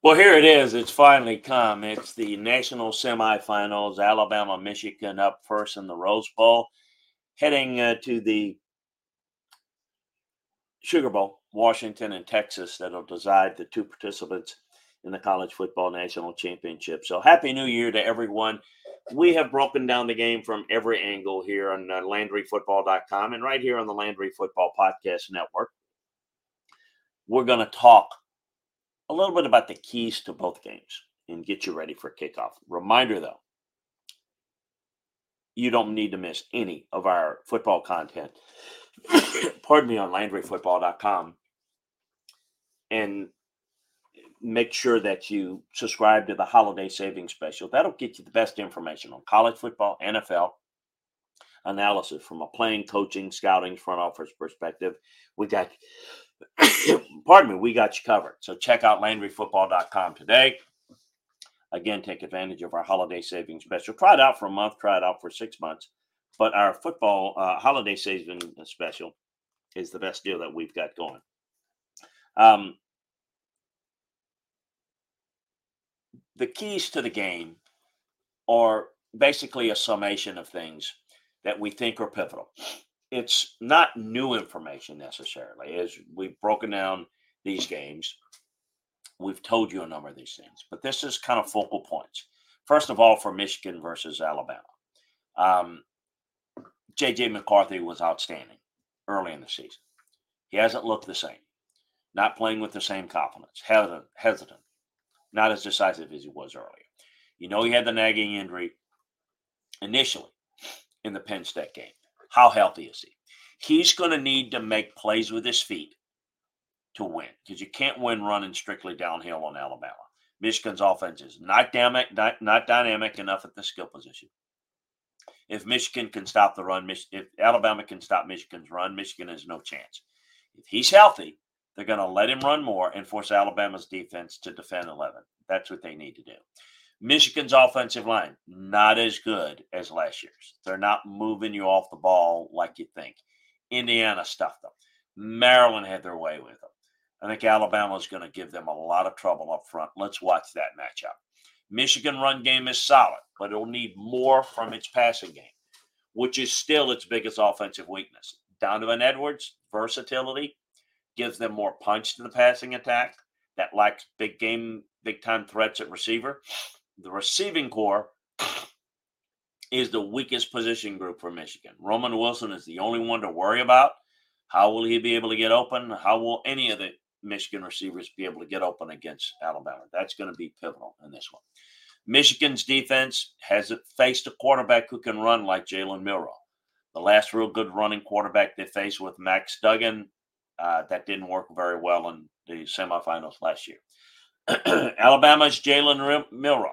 Well, here it is. It's finally come. It's the national semifinals. Alabama, Michigan up first in the Rose Bowl, heading uh, to the Sugar Bowl, Washington and Texas, that'll decide the two participants in the college football national championship. So, happy New Year to everyone. We have broken down the game from every angle here on uh, LandryFootball.com and right here on the Landry Football Podcast Network. We're going to talk a little bit about the keys to both games and get you ready for kickoff. Reminder though, you don't need to miss any of our football content. Pardon me on LandryFootball.com. And make sure that you subscribe to the holiday savings special. That'll get you the best information on college football, NFL, analysis from a playing, coaching, scouting, front office perspective. We got pardon me, we got you covered. So check out LandryFootball.com today. Again, take advantage of our holiday savings special. Try it out for a month, try it out for six months. But our football uh, holiday savings special is the best deal that we've got going. Um, the keys to the game are basically a summation of things that we think are pivotal it's not new information necessarily. As we've broken down these games, we've told you a number of these things, but this is kind of focal points. First of all, for Michigan versus Alabama, um, JJ McCarthy was outstanding early in the season. He hasn't looked the same, not playing with the same confidence, hesitant, hesitant, not as decisive as he was earlier. You know, he had the nagging injury initially in the Penn State game. How healthy is he? He's going to need to make plays with his feet to win because you can't win running strictly downhill on Alabama. Michigan's offense is not dynamic, not, not dynamic enough at the skill position. If Michigan can stop the run, if Alabama can stop Michigan's run, Michigan has no chance. If he's healthy, they're going to let him run more and force Alabama's defense to defend 11. That's what they need to do. Michigan's offensive line, not as good as last year's. They're not moving you off the ball like you think. Indiana stuffed them. Maryland had their way with them. I think Alabama is going to give them a lot of trouble up front. Let's watch that matchup. Michigan run game is solid, but it'll need more from its passing game, which is still its biggest offensive weakness. Donovan Edwards' versatility gives them more punch to the passing attack that lacks big game, big time threats at receiver the receiving corps is the weakest position group for Michigan. Roman Wilson is the only one to worry about. How will he be able to get open? How will any of the Michigan receivers be able to get open against Alabama? That's going to be pivotal in this one. Michigan's defense has faced a quarterback who can run like Jalen Milroe. The last real good running quarterback they faced with Max Duggan, uh, that didn't work very well in the semifinals last year. Alabama's Jalen Milroe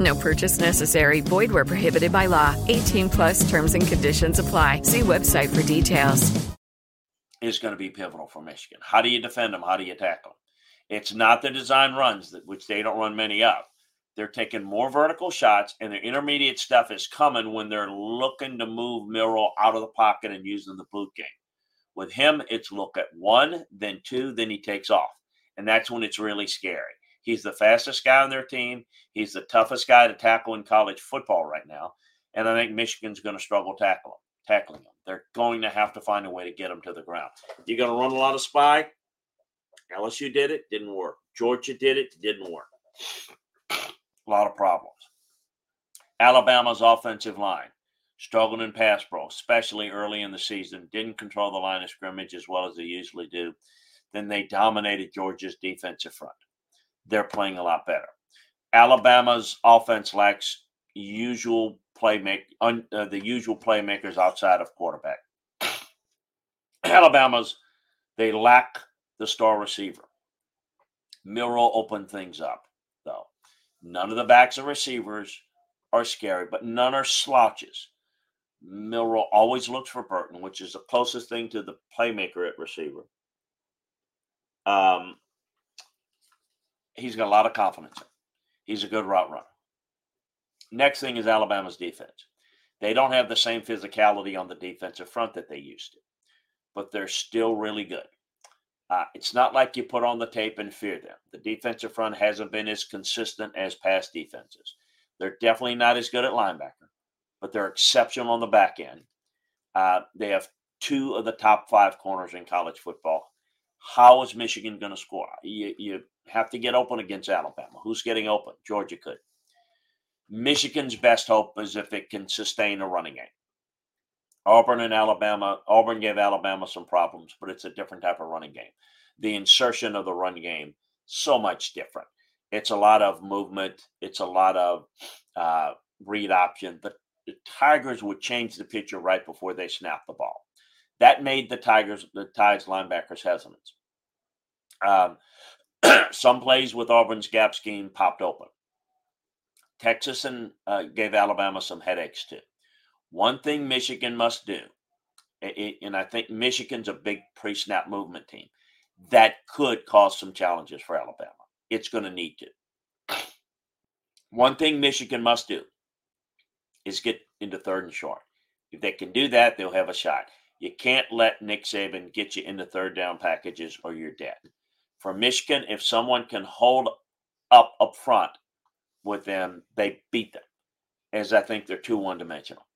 No purchase necessary. Void where prohibited by law. 18 plus terms and conditions apply. See website for details. Is going to be pivotal for Michigan. How do you defend them? How do you tackle them? It's not the design runs, that, which they don't run many of. They're taking more vertical shots, and their intermediate stuff is coming when they're looking to move Milroe out of the pocket and using the boot game. With him, it's look at one, then two, then he takes off. And that's when it's really scary. He's the fastest guy on their team. He's the toughest guy to tackle in college football right now. And I think Michigan's going to struggle tackle him, tackling him. They're going to have to find a way to get him to the ground. You're going to run a lot of spy. LSU did it, didn't work. Georgia did it, didn't work. A lot of problems. Alabama's offensive line struggled in pass pro, especially early in the season, didn't control the line of scrimmage as well as they usually do. Then they dominated Georgia's defensive front. They're playing a lot better. Alabama's offense lacks usual playmaker, un, uh, the usual playmakers outside of quarterback. Alabama's they lack the star receiver. Milroe opened things up, though. None of the backs and receivers are scary, but none are slouches. Milroe always looks for Burton, which is the closest thing to the playmaker at receiver. Um, he's got a lot of confidence. He's a good route runner. Next thing is Alabama's defense. They don't have the same physicality on the defensive front that they used to, but they're still really good. Uh, it's not like you put on the tape and fear them. The defensive front hasn't been as consistent as past defenses. They're definitely not as good at linebacker, but they're exceptional on the back end. Uh, they have two of the top five corners in college football. How is Michigan going to score? You, you have to get open against Alabama. Who's getting open? Georgia could. Michigan's best hope is if it can sustain a running game. Auburn and Alabama, Auburn gave Alabama some problems, but it's a different type of running game. The insertion of the run game, so much different. It's a lot of movement. It's a lot of uh, read option. The, the Tigers would change the picture right before they snap the ball. That made the Tigers, the Tigers linebackers hesitant. Um, some plays with Auburn's gap scheme popped open. Texas and uh, gave Alabama some headaches too. One thing Michigan must do, and I think Michigan's a big pre snap movement team, that could cause some challenges for Alabama. It's going to need to. One thing Michigan must do is get into third and short. If they can do that, they'll have a shot. You can't let Nick Saban get you into third down packages or you're dead. For Michigan, if someone can hold up up front with them, they beat them, as I think they're too one dimensional.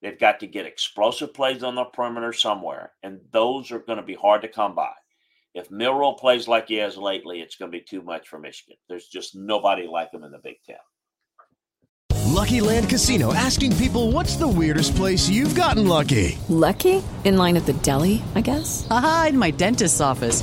They've got to get explosive plays on the perimeter somewhere, and those are going to be hard to come by. If Milroe plays like he has lately, it's going to be too much for Michigan. There's just nobody like him in the Big Ten. Lucky Land Casino asking people what's the weirdest place you've gotten lucky? Lucky? In line at the deli, I guess? Aha, in my dentist's office.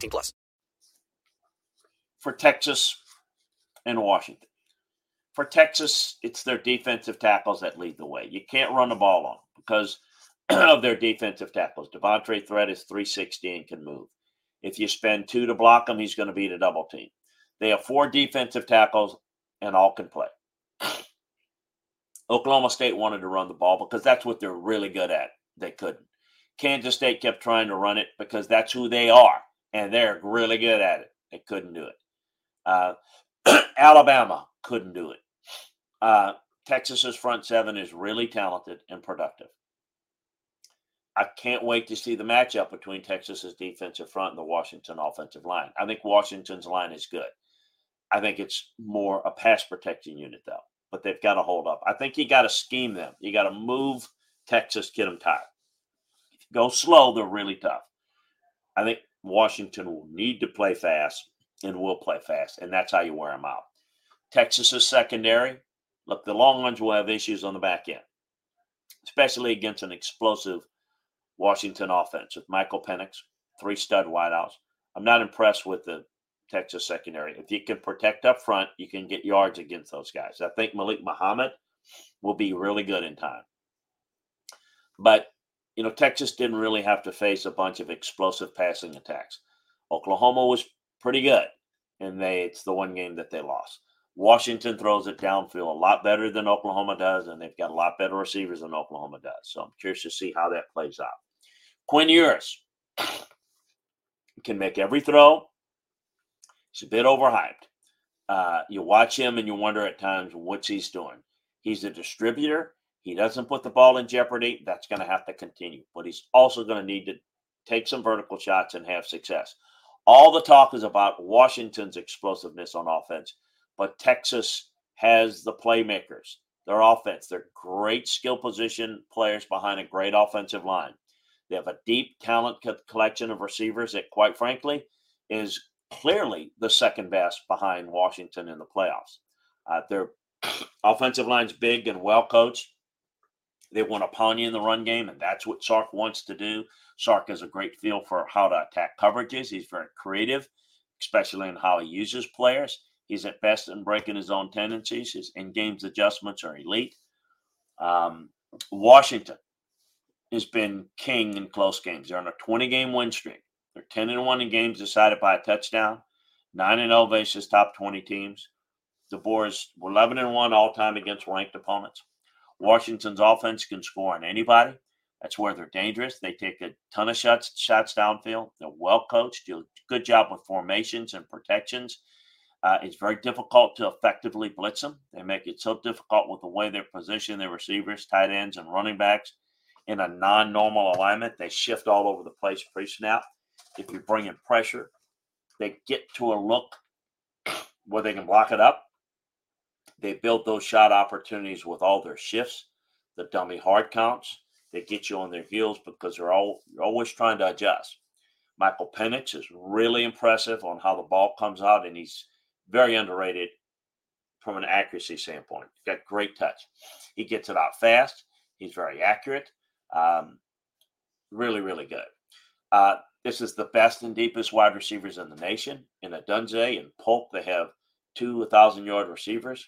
plus. For Texas and Washington. For Texas, it's their defensive tackles that lead the way. You can't run the ball on them because of their defensive tackles. T'Vondre Sweat is 360 and can move. If you spend two to block him, he's going to beat a double team. They have four defensive tackles and all can play. Oklahoma State wanted to run the ball because that's what they're really good at. They couldn't. Kansas State kept trying to run it because that's who they are, and they're really good at it. They couldn't do it. Uh, Alabama couldn't do it. Uh, Texas's front seven is really talented and productive. I can't wait to see the matchup between Texas's defensive front and the Washington offensive line. I think Washington's line is good. I think it's more a pass protection unit, though, but they've got to hold up. I think you got to scheme them. You got to move Texas, get them tired. Go slow, they're really tough. I think Washington will need to play fast and will play fast, and that's how you wear them out. Texas's secondary, look, the Longhorns will have issues on the back end, especially against an explosive Washington offense with Michael Penix, three stud wideouts. I'm not impressed with the Texas secondary. If you can protect up front, you can get yards against those guys. I think Malik Muhammad will be really good in time. But, you know, Texas didn't really have to face a bunch of explosive passing attacks. Oklahoma was pretty good, and they it's the one game that they lost. Washington throws it downfield a lot better than Oklahoma does, and they've got a lot better receivers than Oklahoma does. So I'm curious to see how that plays out. Quinn Ewers can make every throw. He's a bit overhyped. Uh, you watch him and you wonder at times what's he's doing. He's a distributor. He doesn't put the ball in jeopardy. That's going to have to continue. But he's also going to need to take some vertical shots and have success. All the talk is about Washington's explosiveness on offense, but Texas has the playmakers, their offense. They're great skill position players behind a great offensive line. They have a deep talent collection of receivers that, quite frankly, is clearly the second best behind Washington in the playoffs. Uh, their offensive line's big and well coached. They want to pawn you in the run game, and that's what Sark wants to do. Sark has a great feel for how to attack coverages. He's very creative, especially in how he uses players. He's at best in breaking his own tendencies. His in games adjustments are elite. Um, Washington has been king in close games. They're on a 20 game win streak. They're 10 and 1 in games decided by a touchdown, 9 and 0 versus top 20 teams. The DeBoer's 11 and 1 all time against ranked opponents. Washington's offense can score on anybody. That's where they're dangerous. They take a ton of shots shots downfield. They're well coached. Do a good job with formations and protections. Uh, it's very difficult to effectively blitz them. They make it so difficult with the way they position their receivers, tight ends, and running backs in a non-normal alignment. They shift all over the place pre-snap. If you bring in pressure, they get to a look where they can block it up. They build those shot opportunities with all their shifts, the dummy hard counts. They get you on their heels because they're all you're always trying to adjust. Michael Penix is really impressive on how the ball comes out, and he's very underrated from an accuracy standpoint. He's got great touch. He gets it out fast. He's very accurate. Um, really, really good. Uh, this is the best and deepest wide receivers in the nation. In Odunze and Polk, they have two 1,000 yard receivers.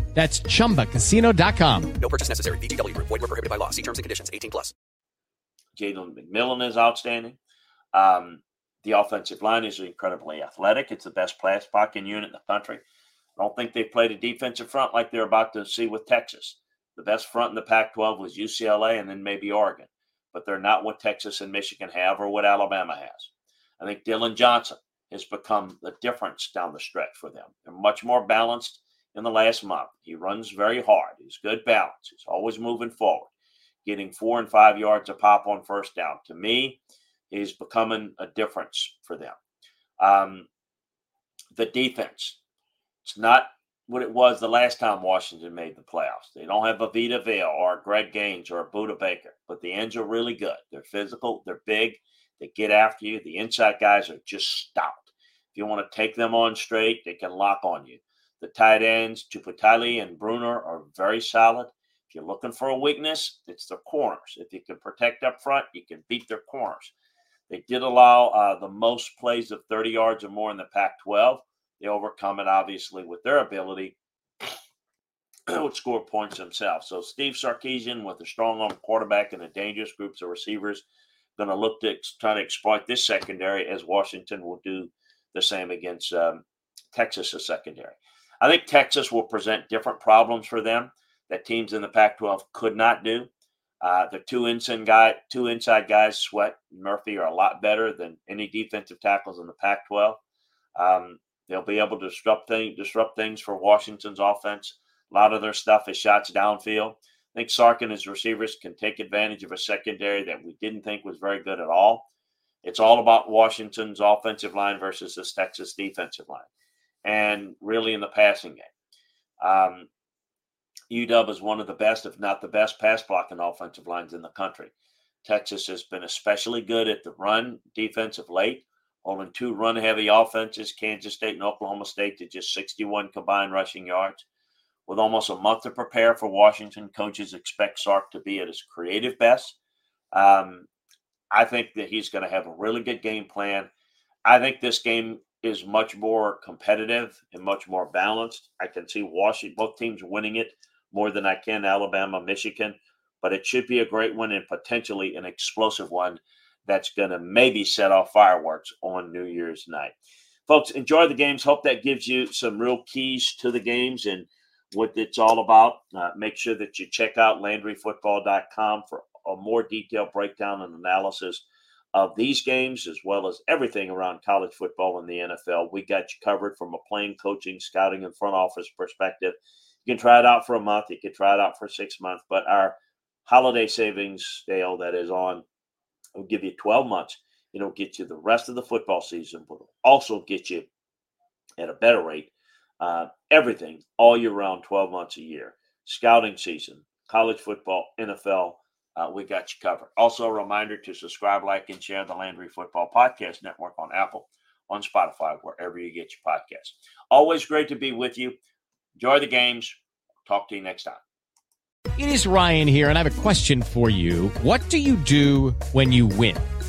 That's chumbacasino.com. No purchase necessary. VGW Group. Void were prohibited by law. See terms and conditions. 18 plus. Jalen McMillan is outstanding. Um, the offensive line is incredibly athletic. It's the best pass blocking unit in the country. I don't think they've played a defensive front like they're about to see with Texas. The best front in the Pac 12 was UCLA and then maybe Oregon, but they're not what Texas and Michigan have or what Alabama has. I think Dillon Johnson has become the difference down the stretch for them. They're much more balanced in the last month. He runs very hard. He's good balance. He's always moving forward, getting four and five yards a pop on first down. To me, he's becoming a difference for them. Um, the defense, it's not what it was the last time Washington made the playoffs. They don't have a Vita Vea or a Greg Gaines or a Budda Baker, but the ends are really good. They're physical, they're big, they get after you. The inside guys are just stout. If you want to take them on straight, they can lock on you. The tight ends, Tuputala and Bruener, are very solid. If you're looking for a weakness, it's their corners. If you can protect up front, you can beat their corners. They did allow uh, the most plays of 30 yards or more in the Pac 12. They overcome it, obviously, with their ability to score points themselves. So, Steve Sarkisian, with a strong arm quarterback and a dangerous groups of receivers, going to look to try to exploit this secondary as Washington will do the same against um, Texas' secondary. I think Texas will present different problems for them that teams in the Pac-12 could not do. Uh, the two inside guy, two inside guys, Sweat and Murphy, are a lot better than any defensive tackles in the Pac-12. Um, they'll be able to disrupt things, disrupt things for Washington's offense. A lot of their stuff is shots downfield. I think Sark and his receivers can take advantage of a secondary that we didn't think was very good at all. It's all about Washington's offensive line versus this Texas defensive line, and really in the passing game. Um, UW is one of the best, if not the best, pass blocking offensive lines in the country. Texas has been especially good at the run defense of late, holding two run heavy offenses, Kansas State and Oklahoma State, to just 61 combined rushing yards. With almost a month to prepare for Washington, coaches expect Sark to be at his creative best. Um, I think that he's going to have a really good game plan. I think this game is much more competitive and much more balanced. I can see Washington, both teams winning it more than I can Alabama, Michigan, but it should be a great one and potentially an explosive one that's going to maybe set off fireworks on New Year's night. Folks, enjoy the games. Hope that gives you some real keys to the games and what it's all about. Uh, make sure that you check out LandryFootball.com for a more detailed breakdown and analysis of these games, as well as everything around college football and the NFL. We got you covered from a playing, coaching, scouting, and front office perspective. You can try it out for a month. You can try it out for six months. But our holiday savings sale that is on will give you 12 months. It'll get you the rest of the football season, but also get you at a better rate uh, everything all year round, 12 months a year. Scouting season, college football, NFL, uh, we got you covered. Also, a reminder to subscribe, like, and share the Landry Football Podcast Network on Apple, on Spotify, wherever you get your podcasts. Always great to be with you. Enjoy the games. Talk to you next time. It is Ryan here, and I have a question for you. What do you do when you win?